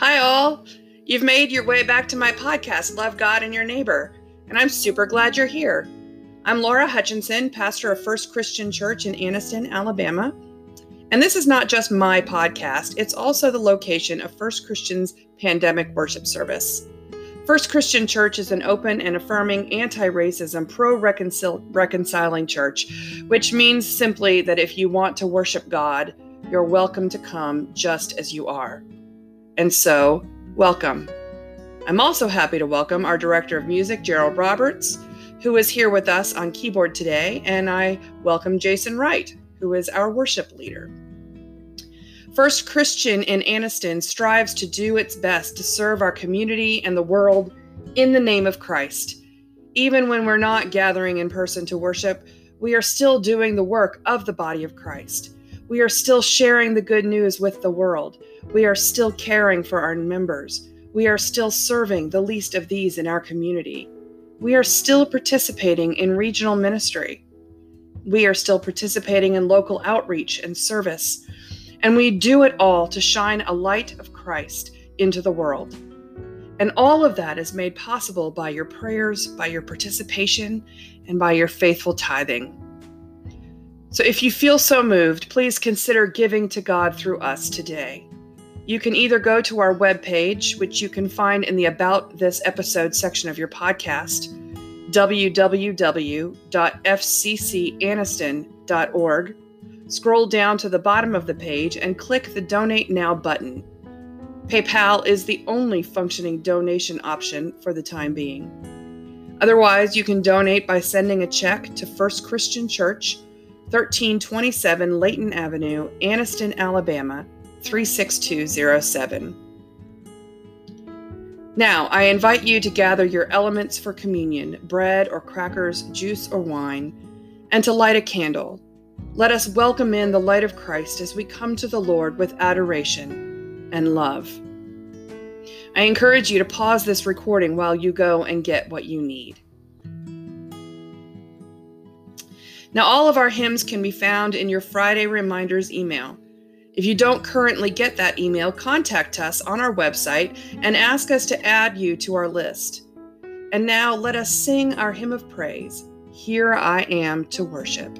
Hi, all. You've made your way back to my podcast, Love God and Your Neighbor, and I'm super glad you're here. I'm Laura Hutchinson, pastor of First Christian Church in Anniston, Alabama. And this is not just my podcast, it's also the location of First Christian's pandemic worship service. First Christian Church is an open and affirming anti racism, pro reconciling church, which means simply that if you want to worship God, you're welcome to come just as you are. And so, welcome. I'm also happy to welcome our Director of Music, Gerald Roberts, who is here with us on keyboard today, and I welcome Jason Wright, who is our worship leader. First Christian in Anniston strives to do its best to serve our community and the world in the name of Christ. Even when we're not gathering in person to worship, we are still doing the work of the body of Christ. We are still sharing the good news with the world. We are still caring for our members. We are still serving the least of these in our community. We are still participating in regional ministry. We are still participating in local outreach and service. And we do it all to shine a light of Christ into the world. And all of that is made possible by your prayers, by your participation, and by your faithful tithing. So if you feel so moved, please consider giving to God through us today. You can either go to our webpage, which you can find in the About This Episode section of your podcast, www.fccanniston.org. Scroll down to the bottom of the page and click the Donate Now button. PayPal is the only functioning donation option for the time being. Otherwise, you can donate by sending a check to First Christian Church, 1327 Leighton Avenue, Anniston, Alabama 36207. Now, I invite you to gather your elements for communion bread or crackers, juice or wine, and to light a candle. Let us welcome in the light of Christ as we come to the Lord with adoration and love. I encourage you to pause this recording while you go and get what you need. Now, all of our hymns can be found in your Friday reminders email. If you don't currently get that email, contact us on our website and ask us to add you to our list. And now let us sing our hymn of praise Here I Am to Worship.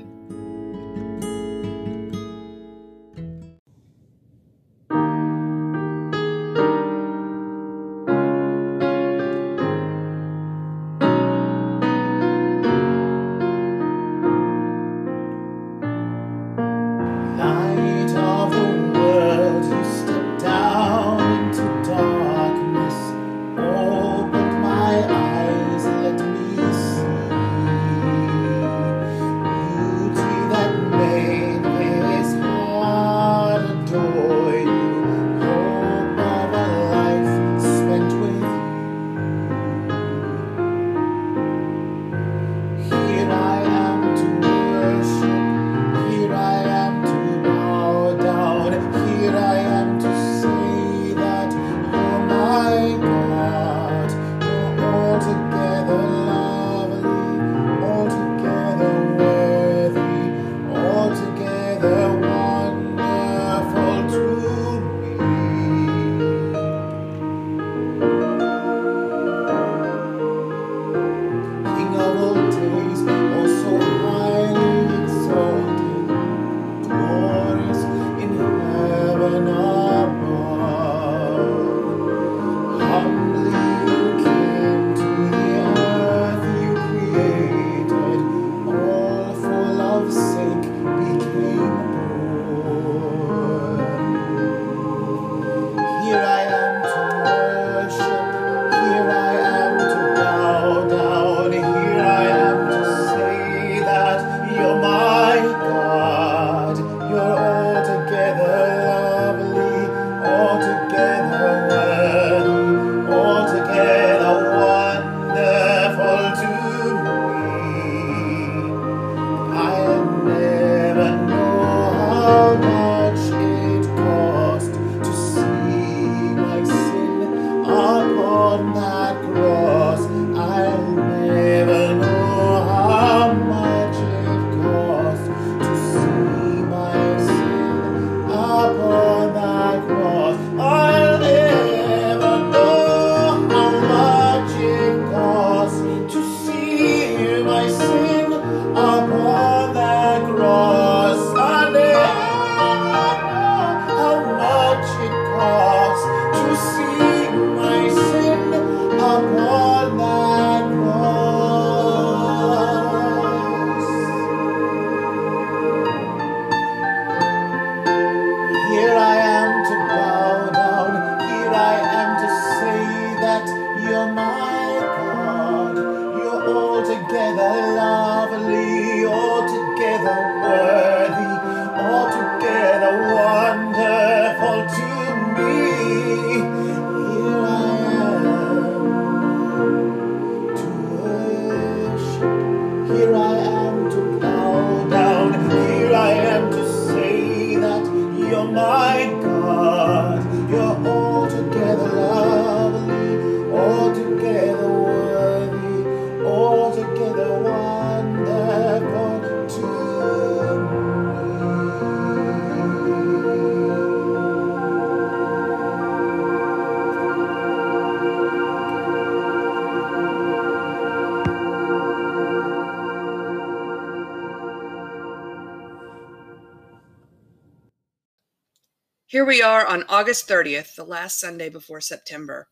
Here we are on August 30th, the last Sunday before September.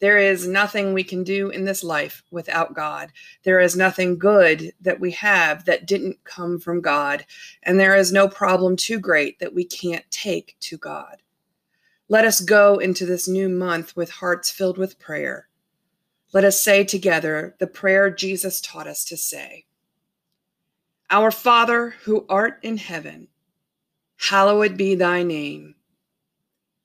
There is nothing we can do in this life without God. There is nothing good that we have that didn't come from God. And there is no problem too great that we can't take to God. Let us go into this new month with hearts filled with prayer. Let us say together the prayer Jesus taught us to say Our Father who art in heaven, hallowed be thy name.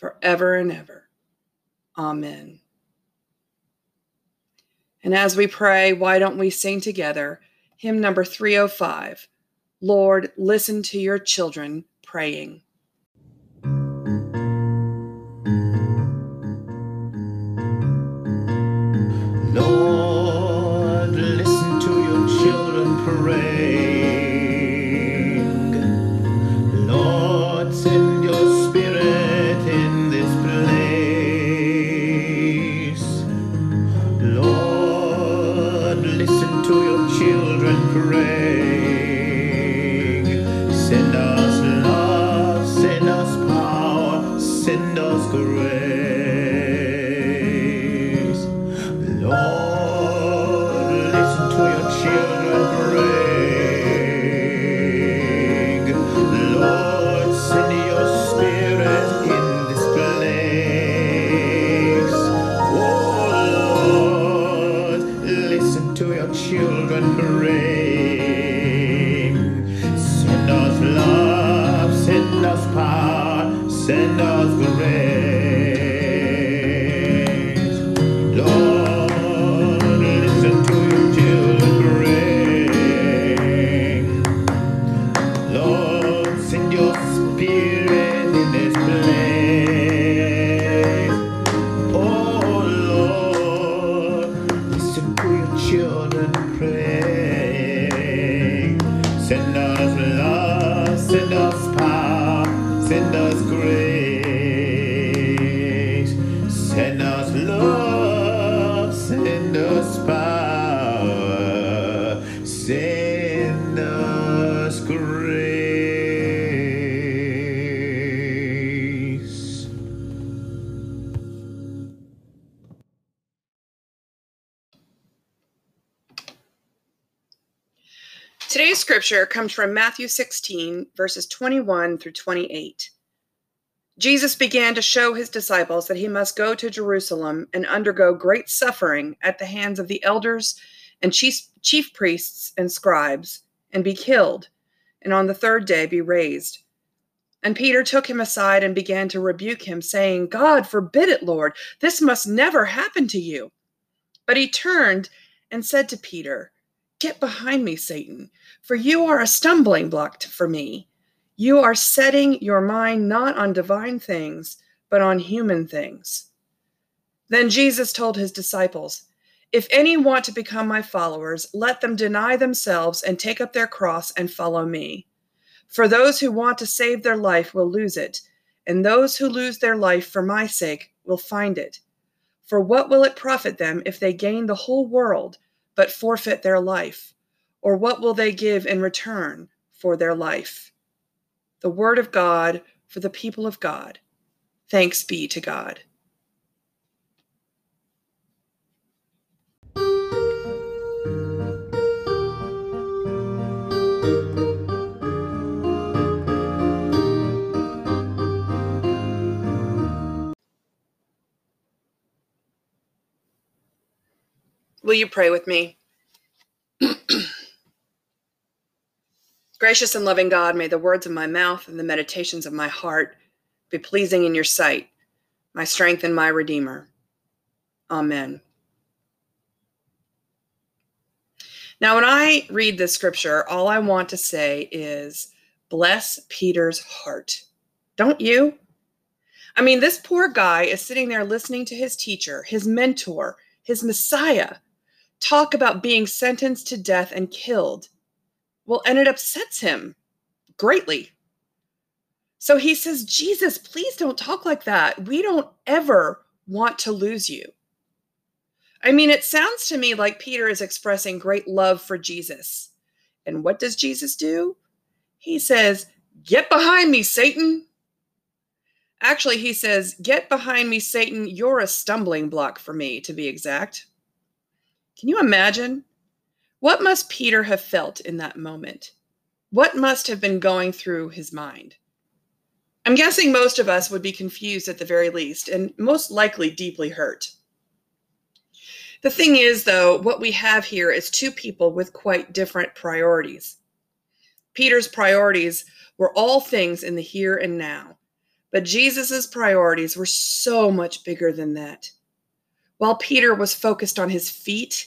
forever and ever. Amen. And as we pray, why don't we sing together hymn number 305 Lord, listen to your children praying. Scripture comes from Matthew 16, verses 21 through 28. Jesus began to show his disciples that he must go to Jerusalem and undergo great suffering at the hands of the elders and chief, chief priests and scribes, and be killed, and on the third day be raised. And Peter took him aside and began to rebuke him, saying, God forbid it, Lord, this must never happen to you. But he turned and said to Peter, Get behind me, Satan, for you are a stumbling block for me. You are setting your mind not on divine things, but on human things. Then Jesus told his disciples, If any want to become my followers, let them deny themselves and take up their cross and follow me. For those who want to save their life will lose it, and those who lose their life for my sake will find it. For what will it profit them if they gain the whole world? But forfeit their life? Or what will they give in return for their life? The word of God for the people of God. Thanks be to God. Will you pray with me? Gracious and loving God, may the words of my mouth and the meditations of my heart be pleasing in your sight, my strength and my Redeemer. Amen. Now, when I read this scripture, all I want to say is, bless Peter's heart. Don't you? I mean, this poor guy is sitting there listening to his teacher, his mentor, his Messiah, talk about being sentenced to death and killed. Well, and it upsets him greatly. So he says, Jesus, please don't talk like that. We don't ever want to lose you. I mean, it sounds to me like Peter is expressing great love for Jesus. And what does Jesus do? He says, Get behind me, Satan. Actually, he says, Get behind me, Satan. You're a stumbling block for me, to be exact. Can you imagine? What must Peter have felt in that moment? What must have been going through his mind? I'm guessing most of us would be confused at the very least, and most likely deeply hurt. The thing is, though, what we have here is two people with quite different priorities. Peter's priorities were all things in the here and now. But Jesus' priorities were so much bigger than that. While Peter was focused on his feet,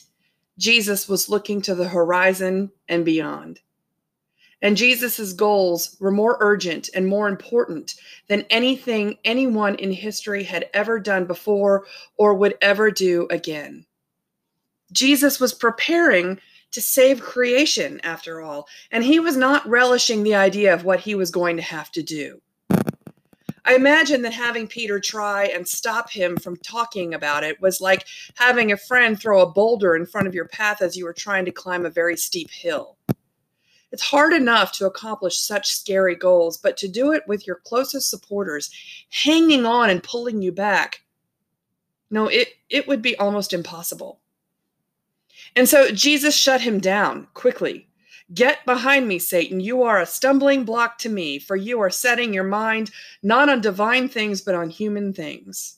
Jesus was looking to the horizon and beyond. And Jesus' goals were more urgent and more important than anything anyone in history had ever done before or would ever do again. Jesus was preparing to save creation, after all, and he was not relishing the idea of what he was going to have to do. I imagine that having Peter try and stop him from talking about it was like having a friend throw a boulder in front of your path as you were trying to climb a very steep hill. It's hard enough to accomplish such scary goals, but to do it with your closest supporters hanging on and pulling you back, no, it, it would be almost impossible. And so Jesus shut him down quickly. Get behind me, Satan. You are a stumbling block to me, for you are setting your mind not on divine things, but on human things.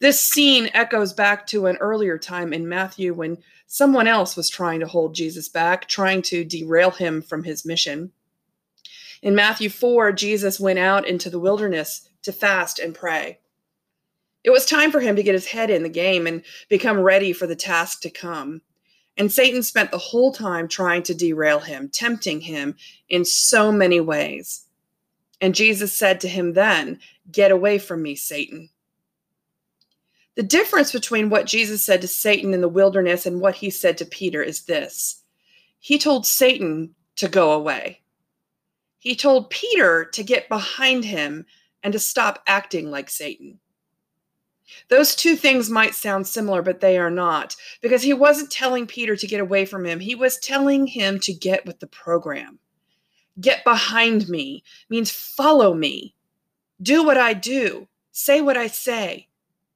This scene echoes back to an earlier time in Matthew when someone else was trying to hold Jesus back, trying to derail him from his mission. In Matthew 4, Jesus went out into the wilderness to fast and pray. It was time for him to get his head in the game and become ready for the task to come. And Satan spent the whole time trying to derail him, tempting him in so many ways. And Jesus said to him then, Get away from me, Satan. The difference between what Jesus said to Satan in the wilderness and what he said to Peter is this He told Satan to go away. He told Peter to get behind him and to stop acting like Satan. Those two things might sound similar, but they are not, because he wasn't telling Peter to get away from him. He was telling him to get with the program. Get behind me means follow me. Do what I do. Say what I say.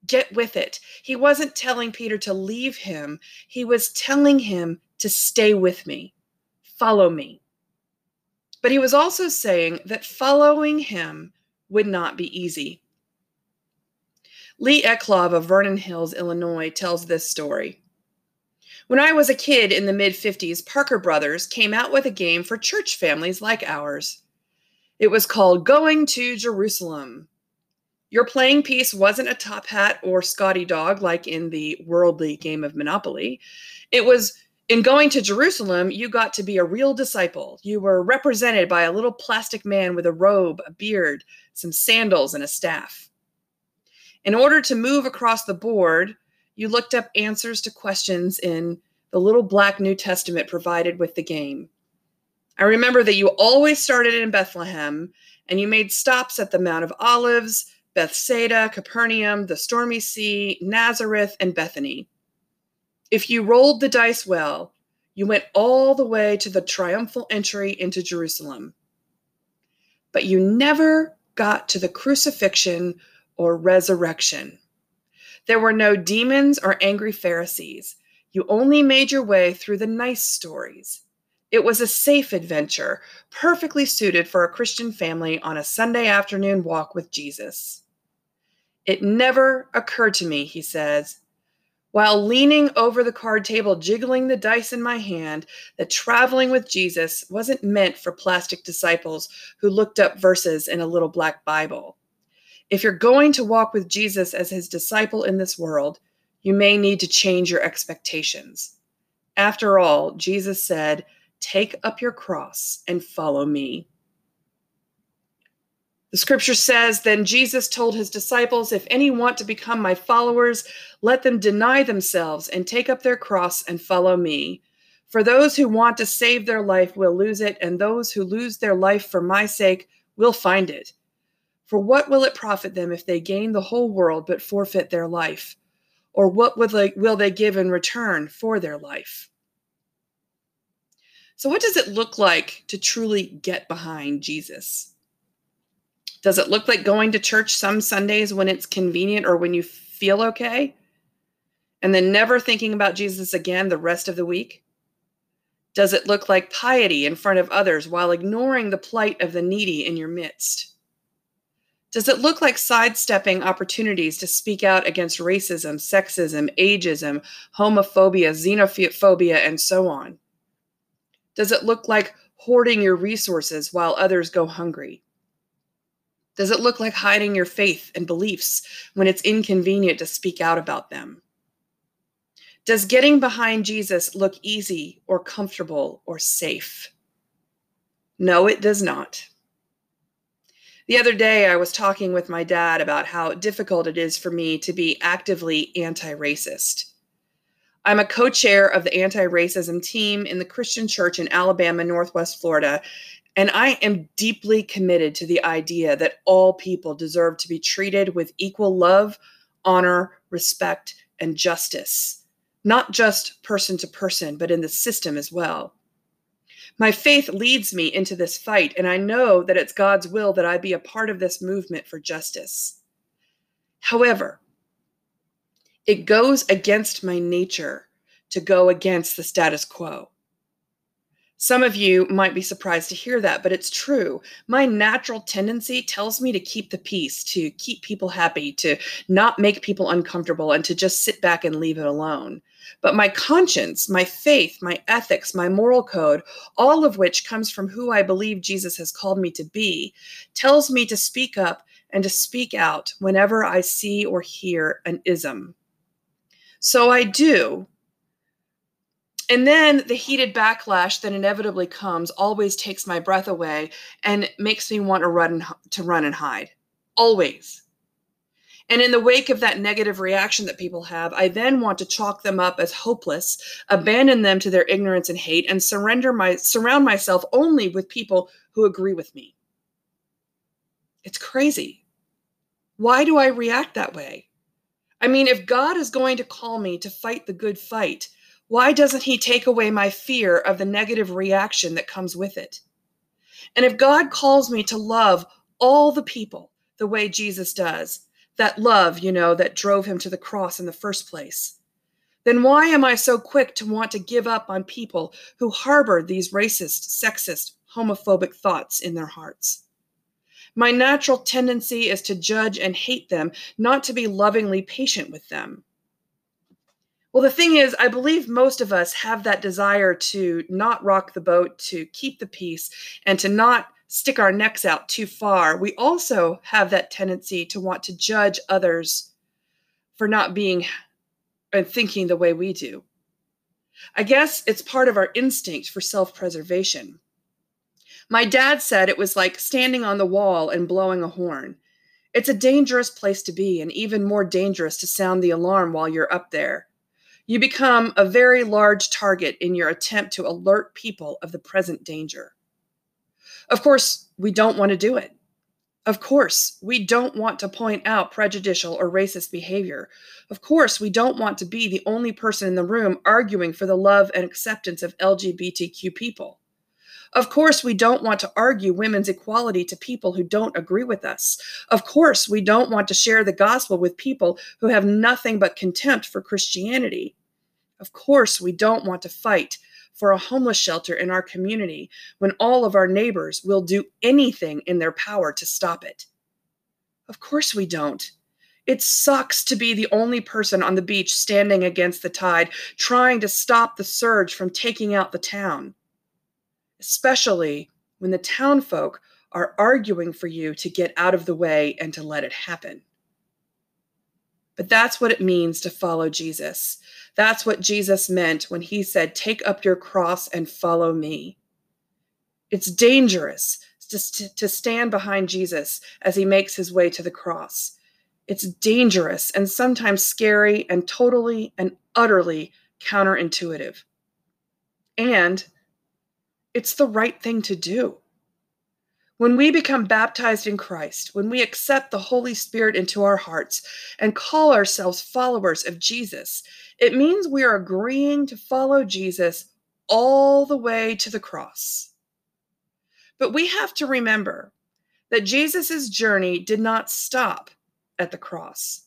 Get with it. He wasn't telling Peter to leave him, he was telling him to stay with me. Follow me. But he was also saying that following him would not be easy. Lee Eclov of Vernon Hills, Illinois, tells this story. When I was a kid in the mid 50s, Parker Brothers came out with a game for church families like ours. It was called Going to Jerusalem. Your playing piece wasn't a top hat or Scotty dog like in the worldly game of Monopoly. It was in going to Jerusalem, you got to be a real disciple. You were represented by a little plastic man with a robe, a beard, some sandals, and a staff. In order to move across the board, you looked up answers to questions in the little black New Testament provided with the game. I remember that you always started in Bethlehem and you made stops at the Mount of Olives, Bethsaida, Capernaum, the Stormy Sea, Nazareth, and Bethany. If you rolled the dice well, you went all the way to the triumphal entry into Jerusalem. But you never got to the crucifixion or resurrection. There were no demons or angry Pharisees. You only made your way through the nice stories. It was a safe adventure, perfectly suited for a Christian family on a Sunday afternoon walk with Jesus. It never occurred to me, he says, while leaning over the card table, jiggling the dice in my hand, that traveling with Jesus wasn't meant for plastic disciples who looked up verses in a little black Bible. If you're going to walk with Jesus as his disciple in this world, you may need to change your expectations. After all, Jesus said, Take up your cross and follow me. The scripture says, Then Jesus told his disciples, If any want to become my followers, let them deny themselves and take up their cross and follow me. For those who want to save their life will lose it, and those who lose their life for my sake will find it. For what will it profit them if they gain the whole world but forfeit their life? Or what they, will they give in return for their life? So, what does it look like to truly get behind Jesus? Does it look like going to church some Sundays when it's convenient or when you feel okay? And then never thinking about Jesus again the rest of the week? Does it look like piety in front of others while ignoring the plight of the needy in your midst? Does it look like sidestepping opportunities to speak out against racism, sexism, ageism, homophobia, xenophobia, and so on? Does it look like hoarding your resources while others go hungry? Does it look like hiding your faith and beliefs when it's inconvenient to speak out about them? Does getting behind Jesus look easy or comfortable or safe? No, it does not. The other day, I was talking with my dad about how difficult it is for me to be actively anti racist. I'm a co chair of the anti racism team in the Christian church in Alabama, Northwest Florida, and I am deeply committed to the idea that all people deserve to be treated with equal love, honor, respect, and justice not just person to person, but in the system as well. My faith leads me into this fight, and I know that it's God's will that I be a part of this movement for justice. However, it goes against my nature to go against the status quo. Some of you might be surprised to hear that, but it's true. My natural tendency tells me to keep the peace, to keep people happy, to not make people uncomfortable, and to just sit back and leave it alone. But my conscience, my faith, my ethics, my moral code, all of which comes from who I believe Jesus has called me to be, tells me to speak up and to speak out whenever I see or hear an ism. So I do. And then the heated backlash that inevitably comes always takes my breath away and makes me want to run to run and hide. Always. And in the wake of that negative reaction that people have, I then want to chalk them up as hopeless, abandon them to their ignorance and hate, and surrender my surround myself only with people who agree with me. It's crazy. Why do I react that way? I mean, if God is going to call me to fight the good fight, why doesn't He take away my fear of the negative reaction that comes with it? And if God calls me to love all the people the way Jesus does, that love, you know, that drove him to the cross in the first place, then why am I so quick to want to give up on people who harbor these racist, sexist, homophobic thoughts in their hearts? My natural tendency is to judge and hate them, not to be lovingly patient with them. Well, the thing is, I believe most of us have that desire to not rock the boat, to keep the peace, and to not stick our necks out too far, we also have that tendency to want to judge others for not being and thinking the way we do. I guess it's part of our instinct for self preservation. My dad said it was like standing on the wall and blowing a horn. It's a dangerous place to be, and even more dangerous to sound the alarm while you're up there. You become a very large target in your attempt to alert people of the present danger. Of course, we don't want to do it. Of course, we don't want to point out prejudicial or racist behavior. Of course, we don't want to be the only person in the room arguing for the love and acceptance of LGBTQ people. Of course, we don't want to argue women's equality to people who don't agree with us. Of course, we don't want to share the gospel with people who have nothing but contempt for Christianity. Of course, we don't want to fight for a homeless shelter in our community when all of our neighbors will do anything in their power to stop it? Of course we don't. It sucks to be the only person on the beach standing against the tide, trying to stop the surge from taking out the town. Especially when the townfolk are arguing for you to get out of the way and to let it happen. But that's what it means to follow Jesus. That's what Jesus meant when he said, Take up your cross and follow me. It's dangerous to, to stand behind Jesus as he makes his way to the cross. It's dangerous and sometimes scary and totally and utterly counterintuitive. And it's the right thing to do. When we become baptized in Christ, when we accept the Holy Spirit into our hearts and call ourselves followers of Jesus, it means we are agreeing to follow Jesus all the way to the cross. But we have to remember that Jesus' journey did not stop at the cross.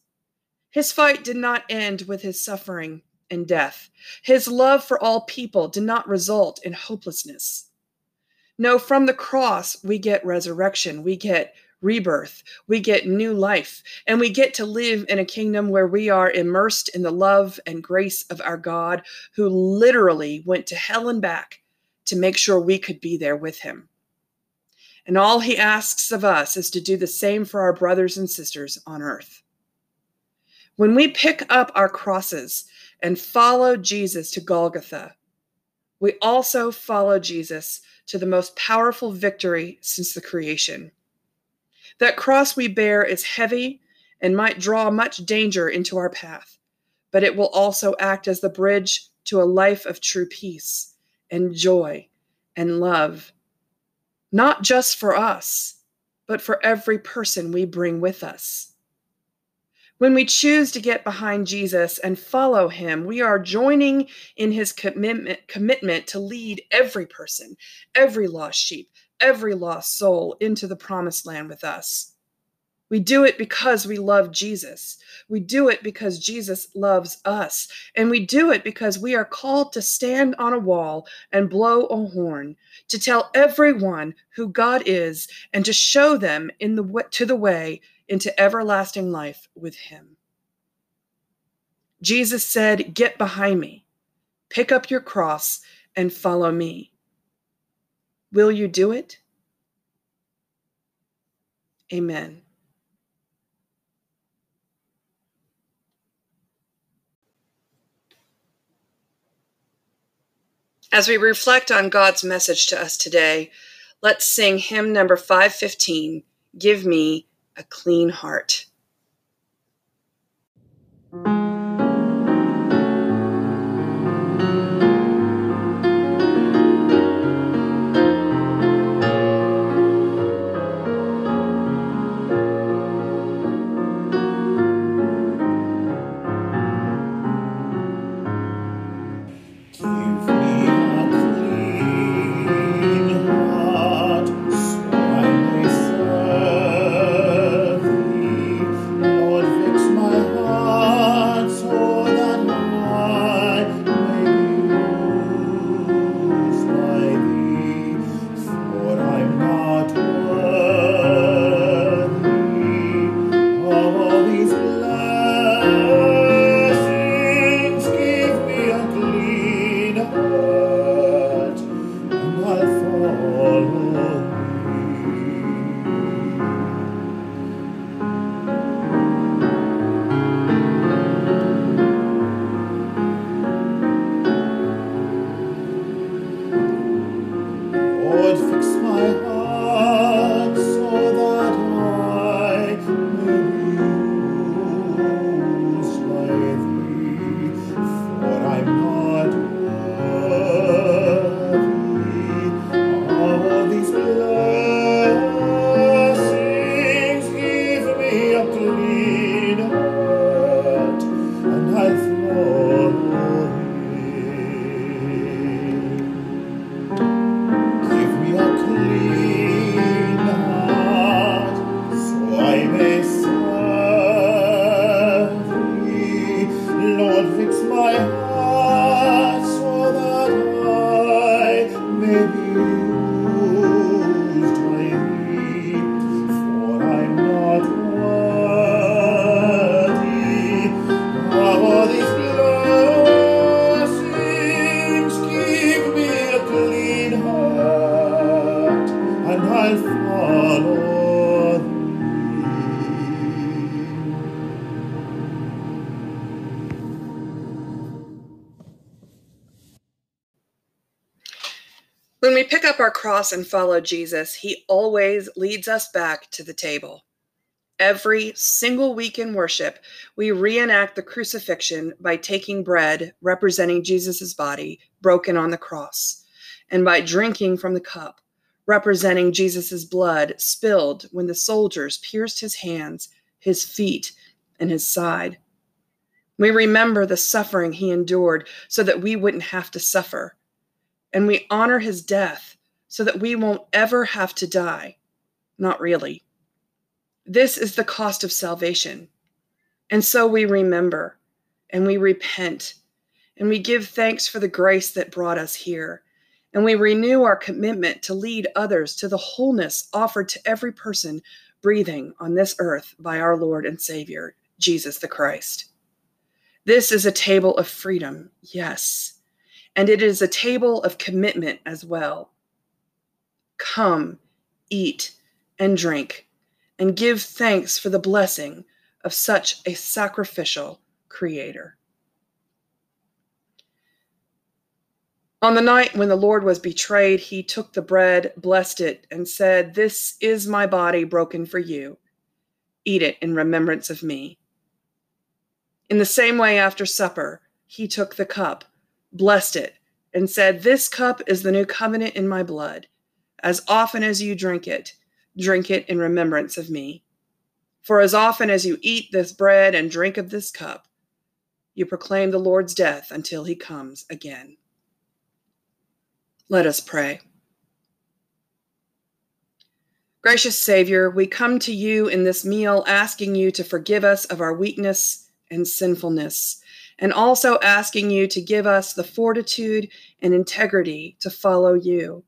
His fight did not end with his suffering and death. His love for all people did not result in hopelessness. No, from the cross, we get resurrection, we get rebirth, we get new life, and we get to live in a kingdom where we are immersed in the love and grace of our God, who literally went to hell and back to make sure we could be there with him. And all he asks of us is to do the same for our brothers and sisters on earth. When we pick up our crosses and follow Jesus to Golgotha, we also follow Jesus to the most powerful victory since the creation. That cross we bear is heavy and might draw much danger into our path, but it will also act as the bridge to a life of true peace and joy and love not just for us, but for every person we bring with us. When we choose to get behind Jesus and follow him, we are joining in his commitment, commitment to lead every person, every lost sheep, every lost soul into the promised land with us. We do it because we love Jesus. We do it because Jesus loves us. And we do it because we are called to stand on a wall and blow a horn, to tell everyone who God is and to show them in the to the way into everlasting life with him. Jesus said, "Get behind me. Pick up your cross and follow me." Will you do it? Amen. As we reflect on God's message to us today, let's sing hymn number 515 Give Me a Clean Heart. Our cross and follow Jesus, he always leads us back to the table. Every single week in worship, we reenact the crucifixion by taking bread representing Jesus' body broken on the cross, and by drinking from the cup representing Jesus' blood spilled when the soldiers pierced his hands, his feet, and his side. We remember the suffering he endured so that we wouldn't have to suffer. And we honor his death so that we won't ever have to die. Not really. This is the cost of salvation. And so we remember and we repent and we give thanks for the grace that brought us here. And we renew our commitment to lead others to the wholeness offered to every person breathing on this earth by our Lord and Savior, Jesus the Christ. This is a table of freedom, yes, and it is a table of commitment as well. Come, eat, and drink and give thanks for the blessing of such a sacrificial Creator. On the night when the Lord was betrayed, he took the bread, blessed it, and said, This is my body broken for you. Eat it in remembrance of me. In the same way, after supper, he took the cup, blessed it, and said, This cup is the new covenant in my blood. As often as you drink it, drink it in remembrance of me. For as often as you eat this bread and drink of this cup, you proclaim the Lord's death until he comes again. Let us pray. Gracious Savior, we come to you in this meal asking you to forgive us of our weakness and sinfulness, and also asking you to give us the fortitude and integrity to follow you.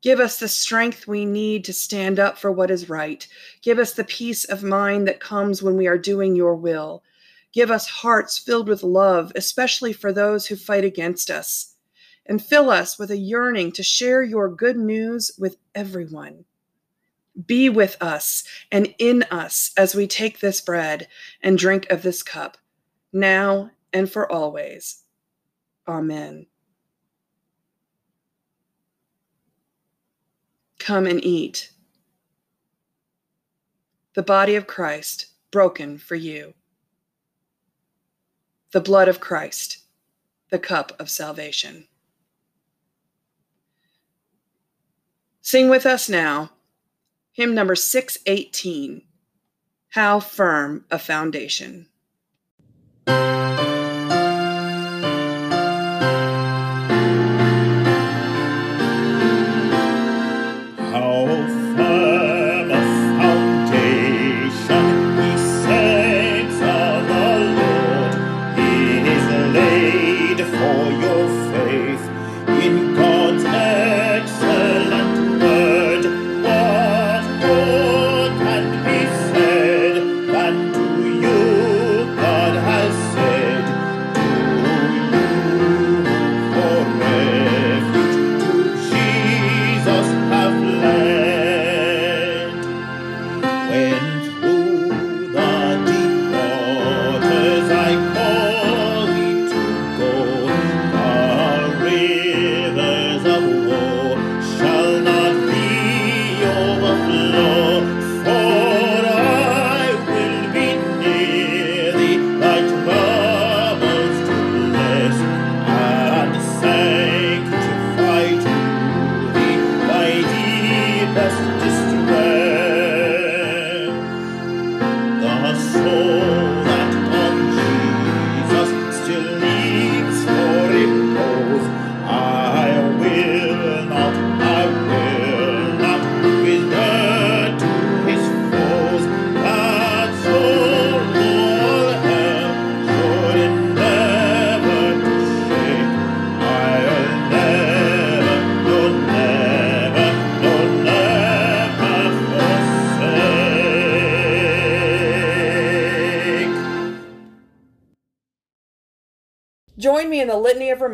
Give us the strength we need to stand up for what is right. Give us the peace of mind that comes when we are doing your will. Give us hearts filled with love, especially for those who fight against us. And fill us with a yearning to share your good news with everyone. Be with us and in us as we take this bread and drink of this cup, now and for always. Amen. Come and eat. The body of Christ broken for you. The blood of Christ, the cup of salvation. Sing with us now, hymn number 618 How Firm a Foundation.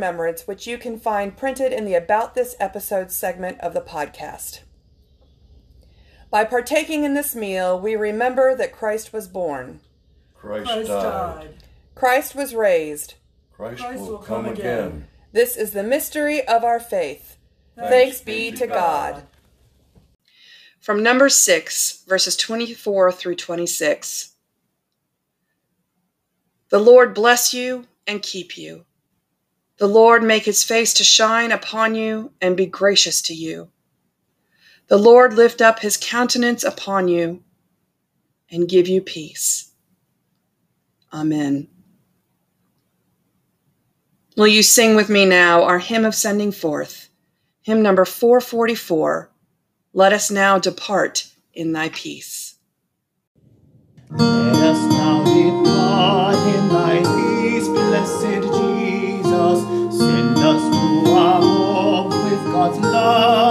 Remembrance, which you can find printed in the About This Episode segment of the podcast. By partaking in this meal, we remember that Christ was born. Christ, Christ died. died. Christ was raised. Christ, Christ will, will come, come again. again. This is the mystery of our faith. Thanks be to God. From Numbers 6, verses 24 through 26. The Lord bless you and keep you. The Lord make his face to shine upon you and be gracious to you. The Lord lift up his countenance upon you and give you peace. Amen. Will you sing with me now our hymn of sending forth? Hymn number 444 Let us now depart in thy peace. Love